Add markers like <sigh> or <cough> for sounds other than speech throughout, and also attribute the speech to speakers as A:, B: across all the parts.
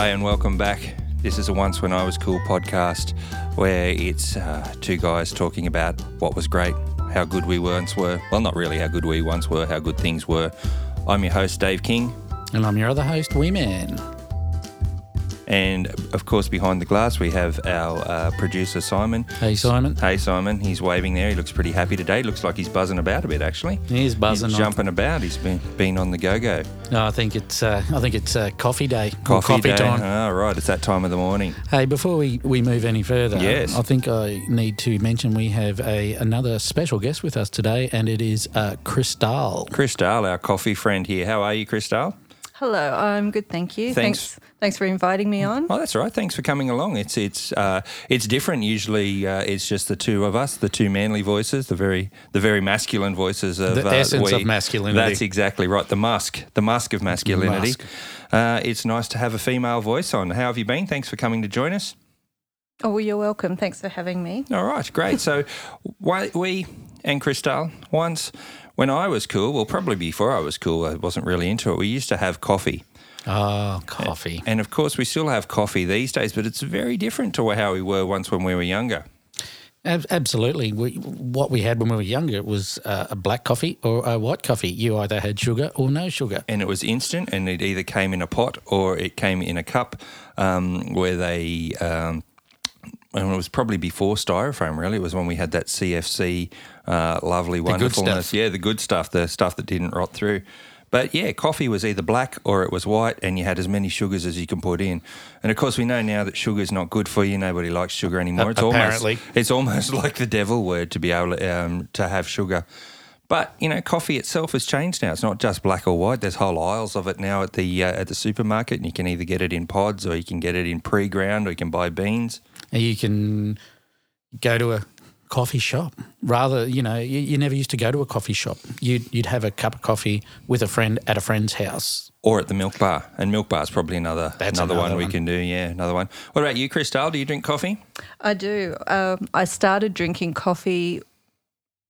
A: Hi, and welcome back. This is a Once When I Was Cool podcast where it's uh, two guys talking about what was great, how good we once were. Well, not really how good we once were, how good things were. I'm your host, Dave King.
B: And I'm your other host, Wee Man.
A: And of course, behind the glass, we have our uh, producer, Simon.
B: Hey, Simon.
A: Hey, Simon. He's waving there. He looks pretty happy today. Looks like he's buzzing about a bit, actually.
B: He is buzzing.
A: He's jumping about. He's been, been on the go go.
B: No, I think it's uh, I think it's uh, coffee day. or
A: Coffee, day.
B: time.
A: Oh, right. It's that time of the morning.
B: Hey, before we, we move any further,
A: Yes.
B: I think I need to mention we have a another special guest with us today, and it is uh, Crystal.
A: Crystal, our coffee friend here. How are you, Crystal?
C: Hello, I'm good, thank you.
A: Thanks.
C: Thanks, thanks for inviting me on.
A: Oh, that's all right. Thanks for coming along. It's it's uh, it's different. Usually, uh, it's just the two of us, the two manly voices, the very the very masculine voices of
B: The
A: uh,
B: essence
A: we.
B: of masculinity.
A: That's exactly right. The musk, the musk of masculinity.
B: Musk.
A: Uh, it's nice to have a female voice on. How have you been? Thanks for coming to join us.
C: Oh, well, you're welcome. Thanks for having me.
A: All right, great. So, why- we and Crystal once. When I was cool, well, probably before I was cool, I wasn't really into it. We used to have coffee.
B: Oh, coffee.
A: And of course, we still have coffee these days, but it's very different to how we were once when we were younger.
B: Ab- absolutely. We, what we had when we were younger was uh, a black coffee or a white coffee. You either had sugar or no sugar.
A: And it was instant, and it either came in a pot or it came in a cup um, where they. Um, and it was probably before styrofoam. Really, it was when we had that CFC, uh, lovely
B: good
A: wonderfulness. Yeah, the good stuff, the stuff that didn't rot through. But yeah, coffee was either black or it was white, and you had as many sugars as you can put in. And of course, we know now that sugar is not good for you. Nobody likes sugar anymore. It's
B: apparently.
A: almost it's almost <laughs> like the devil word to be able to, um, to have sugar. But you know, coffee itself has changed now. It's not just black or white. There's whole aisles of it now at the uh, at the supermarket, and you can either get it in pods or you can get it in pre-ground, or you can buy beans.
B: And you can go to a coffee shop. Rather, you know, you, you never used to go to a coffee shop. You'd, you'd have a cup of coffee with a friend at a friend's house.
A: Or at the milk bar, and milk bar is probably another
B: That's
A: another, one,
B: another
A: we can do. Yeah, another one. What about you, Crystal? Do you drink coffee?
C: I do. Um, I started drinking coffee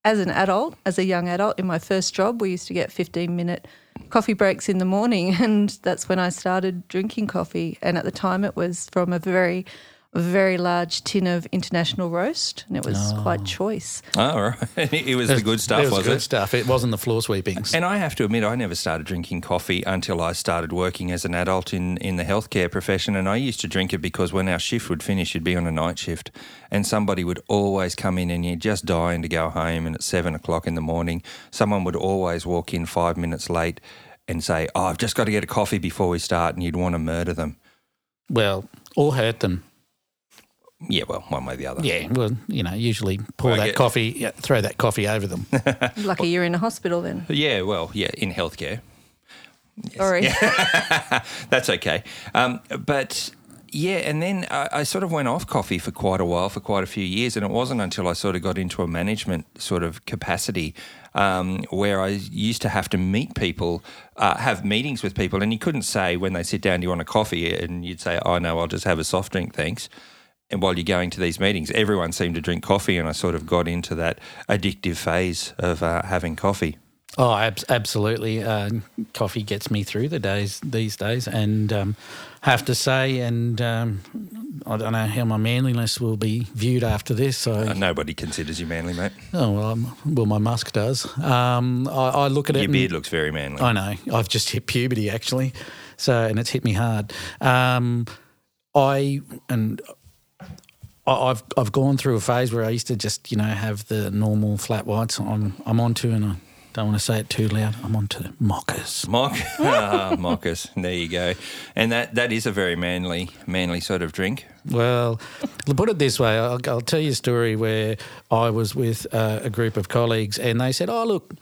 C: as an adult, as a young adult. In my first job, we used to get 15 minute coffee breaks in the morning, <laughs> and that's when I started drinking coffee. And at the time, it was from a very a very large tin of international roast, and it was quite ah. choice.
A: Oh, right. <laughs> it was the good stuff,
B: It was,
A: was
B: good
A: it?
B: stuff. It wasn't the floor sweepings.
A: And I have to admit, I never started drinking coffee until I started working as an adult in, in the healthcare profession. And I used to drink it because when our shift would finish, you'd be on a night shift, and somebody would always come in and you're just dying to go home. And at seven o'clock in the morning, someone would always walk in five minutes late and say, Oh, I've just got to get a coffee before we start. And you'd want to murder them.
B: well, or hurt them.
A: Yeah, well, one way or the other.
B: Yeah, well, you know, usually pour
A: Well,
B: that
A: get-
B: coffee, yeah, throw that coffee over them. <laughs>
C: Lucky you're in a hospital then.
A: Yeah, well, yeah, in healthcare.
C: Sorry. <laughs>
A: That's okay. Um, but yeah, and then I, I sort of went off coffee for quite a while, for quite a few years, and it wasn't until I sort of got into a management sort of capacity um, where I used to have to meet people, uh, have meetings with people, and you couldn't say when they sit down, "Do you want a coffee?" and you'd say, "Oh no, I'll just have a soft drink, thanks." And while you're going to these meetings, everyone seemed to drink coffee, and I sort of got into that addictive phase of uh, having coffee.
B: Oh, ab- absolutely. Uh, coffee gets me through the days these days, and um, have to say, and um, I don't know how my manliness will be viewed after this. So,
A: Uh, nobody considers you manly, mate.
B: oh well, um, well, my musk does. Um, I, I look at it.
A: Your beard looks very manly.
B: I know. I've just hit puberty actually, so and it's hit me hard. Um, I and I've I've gone through a phase where I used to just you know have the normal flat whites. I'm I'm onto and I don't want to say it too loud. I'm onto mochas.
A: Mock, <laughs> ah, mochas. There you go. And that, that is a very manly, manly sort of drink.
B: Well, put it this way, I'll, I'll tell you a story where I was with uh, a group of colleagues and they said, "Oh look,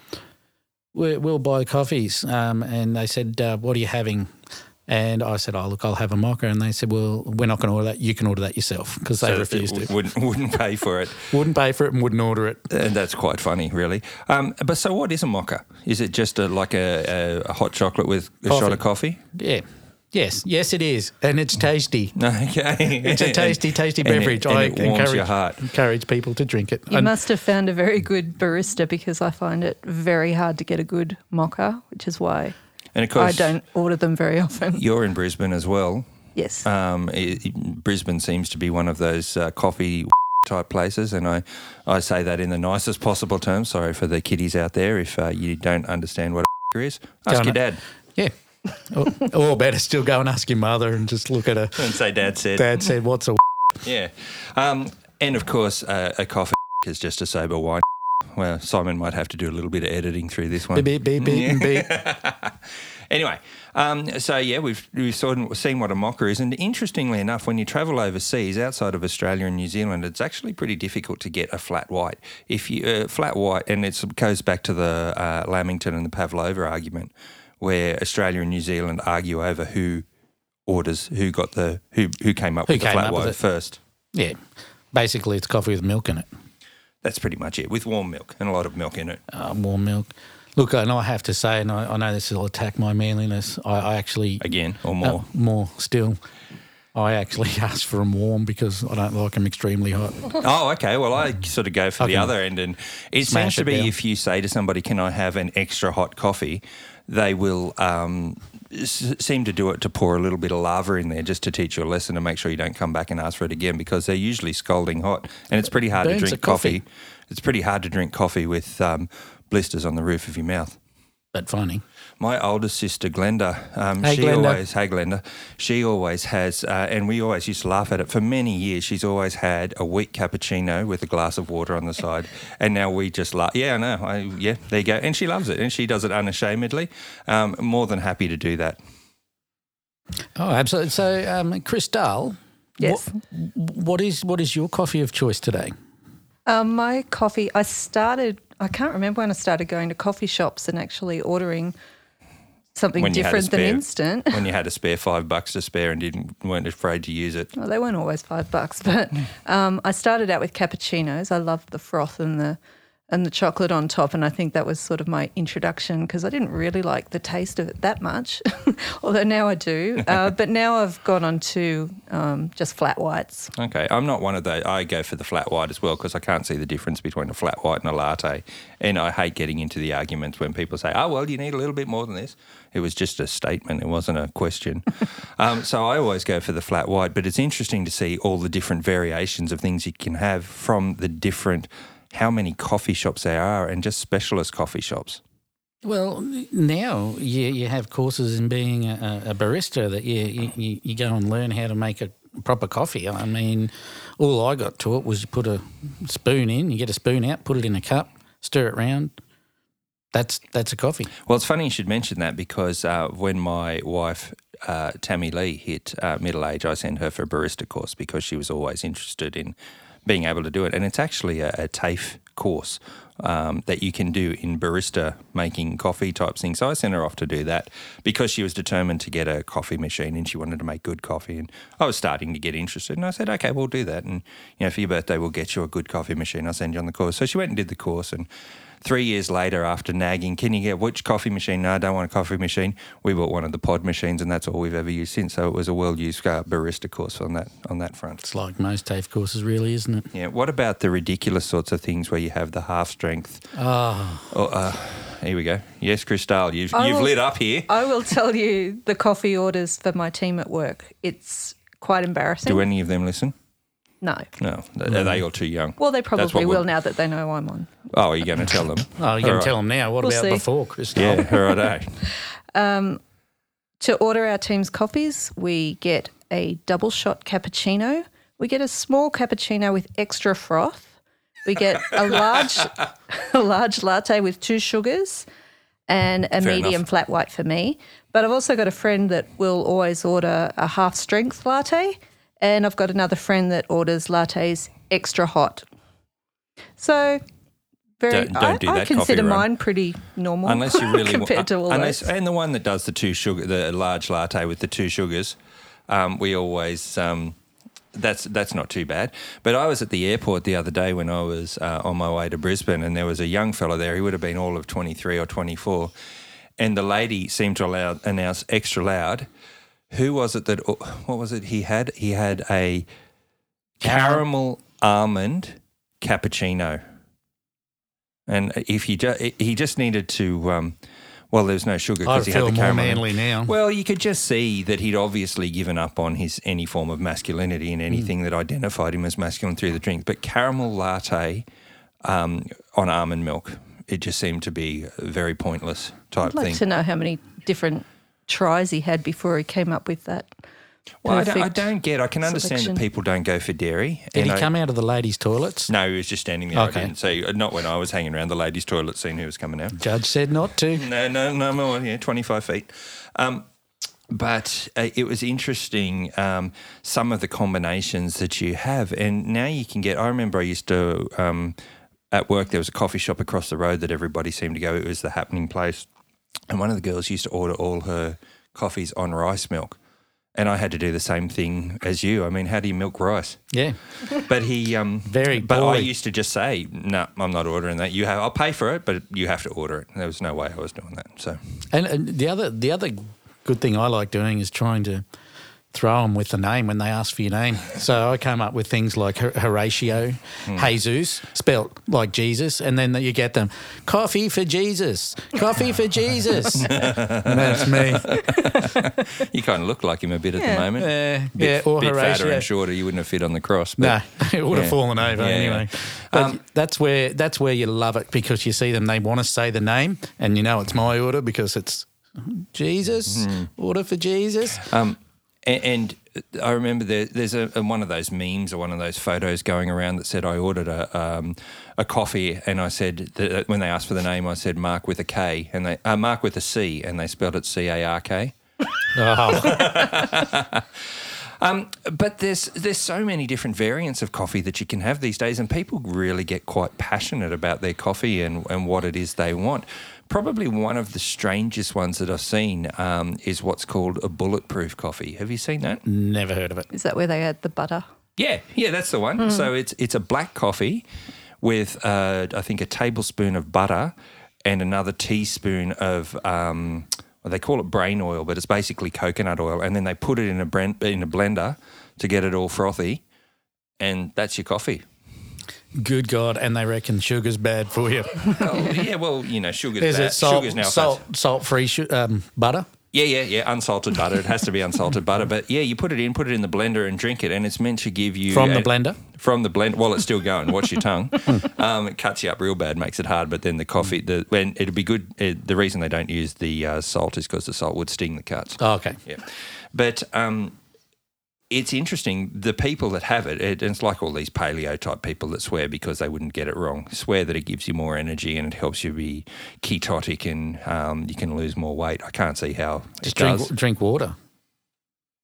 B: we we'll buy coffees," um, and they said, uh, "What are you having?" And I said, "Oh look, I'll have a mocha." And they said, "Well, we're not going to order that. You can order that yourself," because they
A: So
B: refused
A: it
B: to.
A: Wouldn't, wouldn't pay for it. <laughs>
B: Wouldn't pay for it and wouldn't order it.
A: And that's quite funny, really. Um, but so, what is a mocha? Is it just a, like a, a, a hot chocolate with a shot of coffee?
B: Yeah. Yes, yes, it is, and it's tasty. <laughs>
A: Okay.
B: It's a tasty, tasty
A: And it-
B: beverage.
A: and
B: I
A: it warms
B: encourage
A: your heart.
B: encourage people to drink it.
C: You
B: And-
C: must have found a very good barista because I find it very hard to get a good mocha, which is why
A: And of
C: I don't order them very often.
A: you're in Brisbane as well.
C: Yes.
A: Um, i i- Brisbane seems to be one of those uh, coffee type places, and I, I say that in the nicest possible terms. Sorry for the kiddies out there if uh, you don't understand what a <laughs> is. Ask
B: Don't
A: your
B: know.
A: dad
B: Yeah. or, or better still, go and ask your mother and just look at her.
A: and say dad said.
B: Dad said, "What's a?" <laughs>
A: Yeah. Um, and of course, uh, a coffee <laughs> is just a sober wine. Well, Simon might have to do a little bit of editing through this one.
B: Beep beep beep beep. <laughs>
A: Anyway, um, so yeah, we've we've sort of seen what a mocha is, and interestingly enough, when you travel overseas outside of Australia and New Zealand, it's actually pretty difficult to get a flat white. If you uh, flat white, and it goes back to the uh, Lamington and the Pavlova argument, where Australia and New Zealand argue over who orders, who got the who who came up
B: Who
A: with the flat white first.
B: Yeah. Basically, it's coffee with milk in it.
A: That's pretty much it, with warm milk and a lot of milk in it.
B: Uh, warm milk. Look, and I have to say, and I, I know this will attack my manliness. I, I actually
A: Again, or
B: uh,
A: more.
B: more still. I actually <laughs> ask for them warm because I don't like them extremely hot.
A: Oh, okay. Well, I sort of go for
B: I
A: the other end, and it seems to be
B: down.
A: if you say to somebody, "Can I have an extra hot coffee?" They will um, s- seem to do it to pour a little bit of lava in there just to teach you a lesson to make sure you don't come back and ask for it again because they're usually scalding hot, and it's pretty hard to drink
B: coffee.
A: coffee. It's pretty hard to drink coffee with um, blisters on the roof of your mouth.
B: But funny.
A: My older sister Glenda, um,
B: Hey,
A: she
B: Glenda.
A: always, hey Glenda, she always has, uh, and we always used to laugh at it for many years. She's always had a weak cappuccino with a glass of water on the side, <laughs> and now we just laugh. Yeah, I know. I, yeah, there you go. And she loves it, and she does it unashamedly. Um, more than happy to do that.
B: Oh, absolutely. So, um, Crystal,
C: Yes.
B: what, what is what is your coffee of choice today?
C: Um, my coffee, I started, I can't remember when I started going to coffee shops and actually ordering something
A: When you had a
C: different than
A: spare-
C: instant.
A: When you had a spare five bucks to spare and didn't weren't afraid to use it.
C: Well, they weren't always five bucks, but um, I started out with cappuccinos. I loved the froth and the and the chocolate on top, and I think that was sort of my introduction because I didn't really like the taste of it that much, <laughs> although now I do. <laughs> Uh, but now I've gone on to um, just flat whites.
A: Okay, I'm not one of those. I go for the flat white as well because I can't see the difference between a flat white and a latte. And I hate getting into the arguments when people say, "Oh, well, you need a little bit more than this." It was just a statement; it wasn't a question. <laughs> um, so I always go for the flat white. But it's interesting to see all the different variations of things you can have from the different how many coffee shops there are and just specialist coffee shops.
B: Well, now you, you have courses in being a, a barista that you, you you go and learn how to make a proper coffee. I mean, all I got taught was you put a spoon in, you get a spoon out, put it in a cup, stir it round. That's that's a coffee.
A: Well, it's funny you should mention that because uh, when my wife uh, Tammy Lee hit uh, middle age, I sent her for a barista course because she was always interested in being able to do it, and it's actually a, a TAFE course um, that you can do in barista making coffee type thing. So I sent her off to do that because she was determined to get a coffee machine and she wanted to make good coffee, and I was starting to get interested, and I said, okay, we'll do that, and you know, for your birthday, we'll get you a good coffee machine. I'll send you on the course. So she went and did the course, and Three years later, after nagging, can you get which coffee machine? No, I don't want a coffee machine. We bought one of the pod machines, and that's all we've ever used since. So it was a well-used uh, barista course on that on that front.
B: It's like most TAFE courses, really, isn't it?
A: Yeah. What about the ridiculous sorts of things where you have the half strength?
B: Oh,
A: Oh, uh, here we go. Yes, Crystal, you've
C: I
A: you've
C: will-
A: lit up here.
C: I will tell you the coffee orders for my team at work. It's quite embarrassing.
A: Do any of them listen?
C: No.
A: No, are they all too young?
C: Well, they probably
A: what we'll-
C: now that they know I'm on.
A: Oh, are you going to tell them?
B: oh, you can
A: to
B: tell them now. What
C: We'll
B: about
C: see.
B: before, Christoph?
A: Yeah, oh. righto.
C: Um, to order our team's coffees, we get a double shot cappuccino. We get a small cappuccino with extra froth. We get a <laughs> large, a large latte with two sugars, and a
A: Fair
C: medium
A: enough.
C: flat white for me. But I've also got a friend that will always order a half strength latte, and I've got another friend that orders lattes extra hot. So, very,
A: Don't- don't
C: I,
A: do
C: I consider mine pretty normal
A: unless you really <laughs>
C: compared
A: want,
C: to all
A: unless
C: those.
A: and the one that does the two sugar the large latte with the two sugars um, we always um, that's that's not too bad but I was at the airport the other day when I was uh, on my way to Brisbane and there was a young fellow there he would have been all of 23 or 24 and the lady seemed to allow, announce extra loud who was it that what was it he had he had a caramel almond cappuccino and if he ju- he just needed to um, Well, there was no sugar because he had the
B: more
A: caramel. in.
B: manly now.
A: Well, you could just see that he'd obviously given up on his any form of masculinity and
B: Mm.
A: anything that identified him as masculine through the drink. But caramel latte um, on almond milk, it just seemed to be a very pointless type
C: I'd like
A: thing.
C: to know how many different tries he had before he came up with that.
A: well, I don't, I don't get. I can understand
C: selection.
A: that people don't go for dairy.
B: Did
A: and
B: he
A: I-
B: come out of the ladies' toilets?
A: No, he was just standing there.
B: Okay.
A: I didn't see. Not when I was hanging around the ladies' toilet, seeing who was coming out.
B: Judge said not to.
A: No, no, no more. Yeah, twenty five feet. Um, but uh, it was interesting um, some of the combinations that you have, and now you can get. I remember I used to um, at work. There was a coffee shop across the road that everybody seemed to go. It was the happening place, and one of the girls used to order all her coffees on rice milk. And I had to do the same thing as you. I mean, how do you milk rice?
B: Yeah.
A: But he, um,
B: Very
A: But I used to just say, "No, I'm not ordering that. You have, I'll pay for it, but you have to order it." There was no way I was doing that. So
B: And, and the other the other good thing I like doing is trying to throw them with the name when they ask for your name. So I came up with things like Hor- Horatio, Jesus, spelt like Jesus, and then you get them coffee for Jesus, coffee for Jesus. and <laughs> that's me. <laughs>
A: you kind of look like him a bit at the moment.
B: Yeah,
A: bit,
B: yeah, or
A: bit fatter
B: Horatio.
A: and shorter. You wouldn't have fit on the cross.
B: No,
A: But <laughs>
B: it would have fallen over
A: Yeah,
B: anyway.
A: yeah.
B: But
A: Um,
B: that's where that's where you love it because you see them. They want to say the name, and you know it's my order because it's Jesus.
A: Hmm.
B: Order for Jesus.
A: Um, and, and I remember there, there's a, one of those memes or one of those photos going around that said I ordered a um, a coffee and I said that when they asked for the name I said Mark with a K and they uh, Mark with a C and they spelled it C A R K.
B: Oh, <laughs>
A: But there's there's so many different variants of coffee that you can have these days, and people really get quite passionate about their coffee and, and what it is they want. Probably one of the strangest ones that I've seen um, is what's called a bulletproof coffee. Have you seen that?
B: never heard of it.
C: Is that where they add the butter?
A: Yeah, yeah, that's the one. So it's it's a black coffee with uh, I think a tablespoon of butter and another teaspoon of um, well, they call it brain oil, but it's basically coconut oil, and then they put it in a bren- in a blender to get it all frothy, and that's your coffee.
B: Good God! And they reckon sugar's bad for you.
A: oh, yeah, well, you know, sugar's
B: Is
A: bad.
B: it salt,
A: sugar's now
B: salt, salt free sh- um, butter?
A: Yeah, yeah, yeah. Unsalted butter. It has to be unsalted butter. But yeah, you put it in, put it in the blender, and drink it, and it's meant to give you
B: From the blender?
A: From the blend, while it's still going. Watch your tongue. <laughs> Um, it cuts you up real bad, makes it hard. But then the coffee, the when it'd be good. It, the reason they don't use the uh, salt is because the salt would sting the cuts.
B: Oh, okay.
A: Yeah, but um, it's interesting. The people that have it, it, it's like all these paleo type people that swear because they wouldn't get it wrong. Swear that it gives you more energy and it helps you be ketotic and um, you can lose more weight. I can't see how
B: Just
A: it
B: drink
A: does.
B: drink water.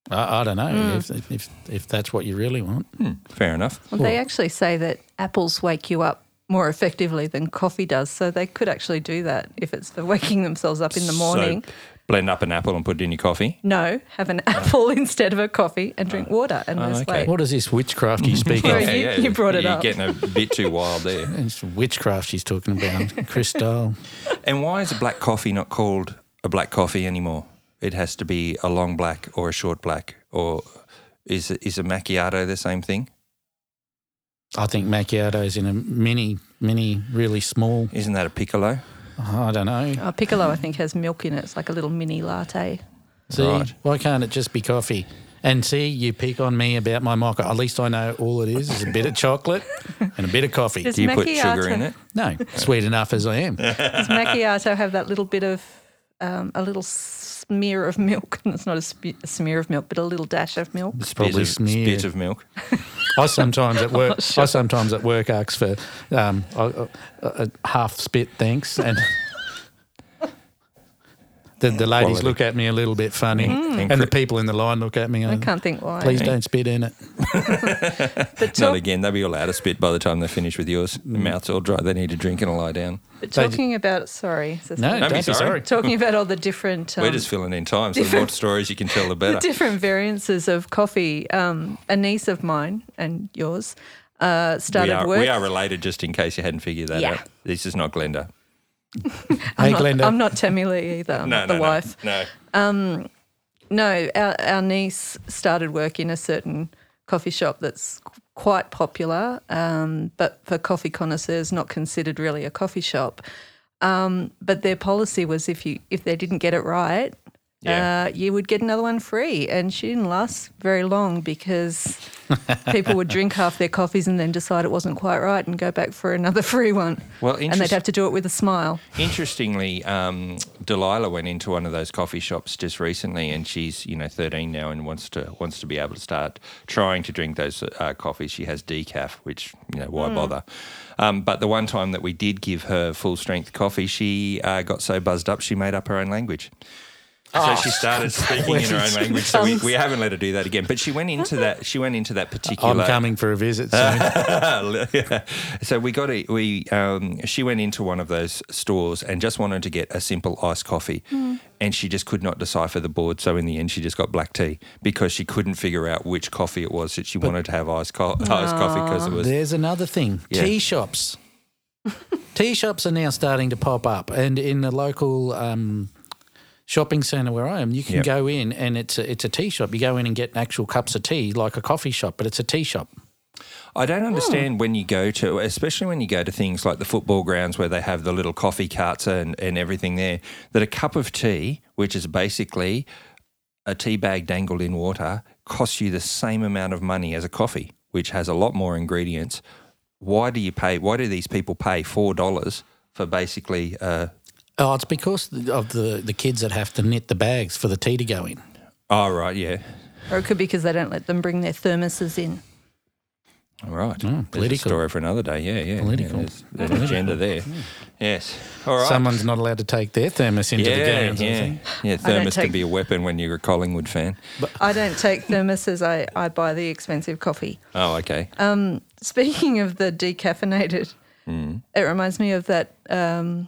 B: I, I don't know if, if if that's what you really want.
A: Hmm, fair enough.
C: Well, they actually say that apples wake you up more effectively than coffee does. So they could actually do that if it's for waking themselves up in the morning.
A: So blend up an apple and put it in your coffee.
C: no, have an <laughs> apple instead of a coffee and drink oh. water and
A: Oh,
C: lose
A: okay.
C: weight.
B: What is this witchcraft you speak <laughs>
C: Yeah,
B: of?
C: you- you brought it
A: you're
C: up.
A: getting a bit too wild there. <laughs>
B: It's witchcraft she's talking about. Crystal.
A: And why is a black coffee not called a black coffee anymore? It has to be a long black or a short black, or is is a macchiato the same thing?
B: I think macchiato's in a mini, mini, really small.
A: Isn't that a piccolo?
B: I don't know.
C: Uh, piccolo, I think, has milk in it. It's like a little mini latte.
B: See,
A: Right.
B: why can't it just be coffee? And see, you pick on me about my mocha. At least I know all it is is a bit of chocolate <laughs> and a bit of coffee.
C: Does
A: Do you put sugar in it?
B: No, sweet enough as I am.
C: Does macchiato have that little bit of um, a little smear of milk? <laughs> It's not a, spe- a smear of milk, but a little dash of milk.
A: It's
B: probably
A: of,
B: smeared.
A: spit of milk. <laughs>
B: I sometimes at work,
C: not sure.
B: I sometimes at work ask for um, a, a, a half spit, thanks, and the, the ladies
A: Quality.
B: look at me a little bit funny,
A: Mm.
B: and the people in the line look at me.
C: I
B: And,
C: can't think why.
B: Please don't spit in it. <laughs>
C: But,
A: Not again. They'll be all out of spit by the time they finish with yours.
B: Mm.
A: The mouth's all dry. They need a drink and a lie down.
C: but
B: They-
C: talking about sorry,
B: No,
A: Don't
B: don't,
A: be
B: be
A: sorry.
B: sorry.
C: talking about all the different um,
A: We're just filling in time. So the more
C: different-
A: stories you can tell, the <laughs> better.
C: the different variances of coffee. Um, a niece of mine and yours uh,
A: We
C: started
A: are,
C: work.
A: we are related, just in case you hadn't figured that
C: Yeah.
A: out. This is not Glenda. <laughs>
B: Hey,
C: I'm not,
B: Glenda.
C: I'm not Tammy Lee either. I'm
A: No,
C: not
A: no,
C: the
A: no,
C: wife.
A: No.
C: No, our, our niece started work in a certain coffee shop that's quite popular, um, but for coffee connoisseurs, not considered really a coffee shop. Um, but their policy was if you if they didn't get it right,
A: Yeah.
C: uh, you would get another one free. And she didn't last very long because <laughs> people would drink half their coffees and then decide it wasn't quite right and go back for another <laughs> free one.
A: Well,
C: and they'd have to do it with a smile.
A: Interestingly, um, Delilah went into one of those coffee shops just recently, and she's you know 13 now and wants to wants to be able to start trying to drink those uh, coffees. She has decaf, which you know why bother? Um, but the one time that we did give her full strength coffee, she uh, got so buzzed up she made up her own language. So she started <laughs> speaking in her own language. So we, we haven't let her do that again. But she went into that. She went into that particular.
B: I'm coming for a visit soon. <laughs>
A: So we got a, we um, she went into one of those stores and just wanted to get a simple iced coffee, and she just could not decipher the board. So in the end, she just got black tea because she couldn't figure out which coffee it was that she wanted to have iced, co- iced coffee because it was.
B: There's another thing.
A: Yeah.
B: Tea shops. <laughs> tea shops are now starting to pop up, and in the local um, shopping centre where I am, you can
A: Yep.
B: go in and it's a, it's a tea shop. You go in and get actual cups of tea, like a coffee shop, but it's a tea shop.
A: I don't understand when you go to, especially when you go to things like the football grounds where they have the little coffee carts and, and everything there, that a cup of tea, which is basically a tea bag dangled in water, costs you the same amount of money as a coffee, which has a lot more ingredients. Why do you pay? Why do these people pay four dollars for basically? Uh,
B: Oh, it's because of the, the kids that have to knit the bags for the tea to go in.
A: oh right, yeah,
C: Or it could be because they don't let them bring their thermoses in.
A: all right. There's a
B: Mm, political.
A: story for another day. Yeah, yeah.
B: Political.
A: Yeah, there's, there's an agenda there. Yes. All right.
B: Someone's not allowed to take their thermos into the
A: yeah,
B: games. I
A: yeah,
B: think.
A: yeah.
C: I don't
A: Thermos can be a weapon when you're a Collingwood fan.
C: I don't take thermoses. I, I buy the expensive coffee.
A: Oh, okay.
C: Um, Speaking of the decaffeinated, it reminds me of that um,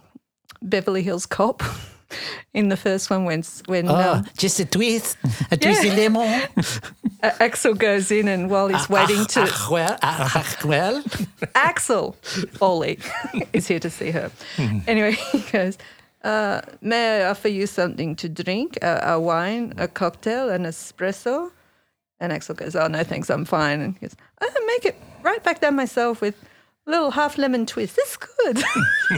C: Beverly Hills Cop <laughs> in the first one when when ah, um,
B: just a twist, a <laughs>
C: twisty
B: lemon. <laughs>
C: A- Axel goes in and while he's ah, ah, waiting to
B: well, ah, well.
C: Axel Foley is here to see her. Anyway, he goes. Uh, may I offer you something to drink? A, a wine, a cocktail, an espresso? And Axel goes, Oh, no, thanks, I'm fine. And he goes, I'll make it right back down myself with little half lemon twist. It's good. <laughs>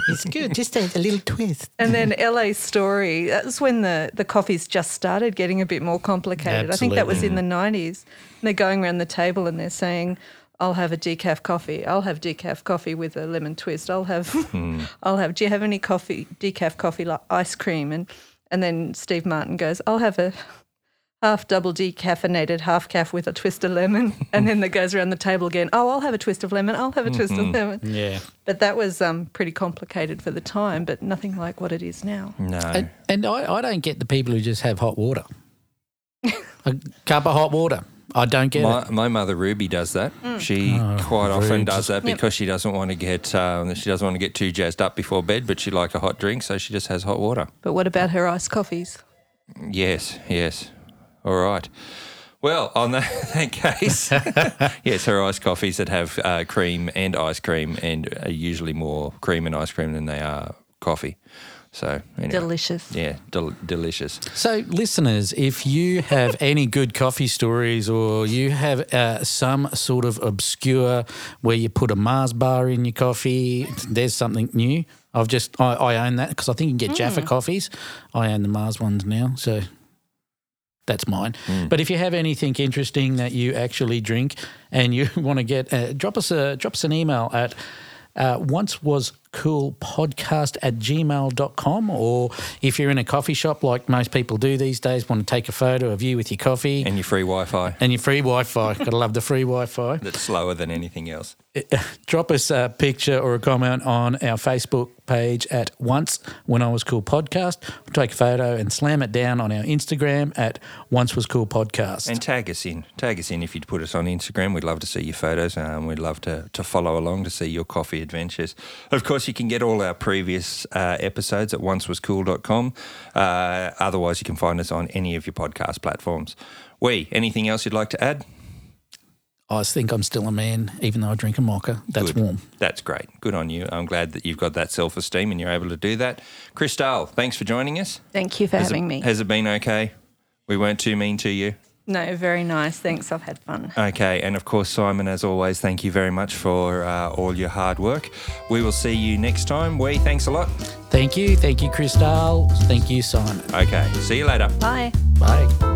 B: It's good. Just a, a little twist.
C: and then LA Story, that's when the, the coffees just started getting a bit more complicated. Absolutely. I think that was in the 90s. And they're going around the table and they're saying, I'll have a decaf coffee. I'll have decaf coffee with a lemon twist. I'll have, <laughs> hmm. I'll have. Do you have any coffee, decaf coffee like ice cream? And and then Steve Martin goes, I'll have a half double decaffeinated half caf with a twist of lemon. <laughs> And then that goes around the table again. Oh, I'll have a twist of lemon. I'll have a twist of lemon.
B: Yeah.
C: But that was um, pretty complicated for the time, but nothing like what it is now.
A: No.
B: And, and I, I don't get the people who just have hot water. <laughs> a cup of hot water. I don't get
A: My,
B: it.
A: my mother Ruby does that.
C: Mm.
A: She quite often does that because she doesn't want to get um, she doesn't want to get too jazzed up before bed, but she like a hot drink, so she just has hot water.
C: But what about her iced coffees?
A: Yes, yes. All right. Well, on that, <laughs> that case, <laughs> yes, her iced coffees that have uh, cream and ice cream and are usually more cream and ice cream than they are coffee. So anyway.
C: Delicious.
A: Yeah, del- delicious.
B: So, listeners, if you have <laughs> any good coffee stories or you have uh, some sort of obscure where you put a Mars bar in your coffee, there's something new. I've just, I, I own that because I think you can get Jaffa coffees. I own the Mars ones now. So, that's mine. But if you have anything interesting that you actually drink and you <laughs> want to get, uh, drop us a drop us an email at uh, once was cool podcast at gmail.com or if you're in a coffee shop like most people do these days want to take a photo of you with your coffee. And,
A: And your free Wi-Fi.
B: And your free wi-fi. <laughs> Gotta love the free wi-fi.
A: That's slower than anything else. <laughs>
B: drop us a picture or a comment on our Facebook page at Once When I Was Cool Podcast. Take a photo and slam it down on our Instagram at Once Was Cool Podcast.
A: And tag us in. Tag us in if you'd put us on Instagram. We'd love to see your photos. Um, we'd love to, to follow along to see your coffee adventures. Of course, you can get all our previous uh, episodes at oncewascool.com. Uh, otherwise, you can find us on any of your podcast platforms. We, anything else you'd like to add?
B: I think I'm still a man, even though I drink a mocha. That's
A: Good.
B: warm.
A: That's great. Good on you. I'm glad that you've got that self esteem and you're able to do that. Crystal, thanks for joining us.
C: Thank you for
A: has
C: having
A: it,
C: me.
A: Has it been okay? We weren't too mean to you.
C: No, very nice. Thanks. I've had fun.
A: Okay. And of course, Simon, as always, thank you very much for uh, all your hard work. We will see you next time. We, thanks a lot.
B: Thank you. Thank you, Crystal. Thank you, Simon.
A: Okay. See you later.
C: Bye.
B: Bye.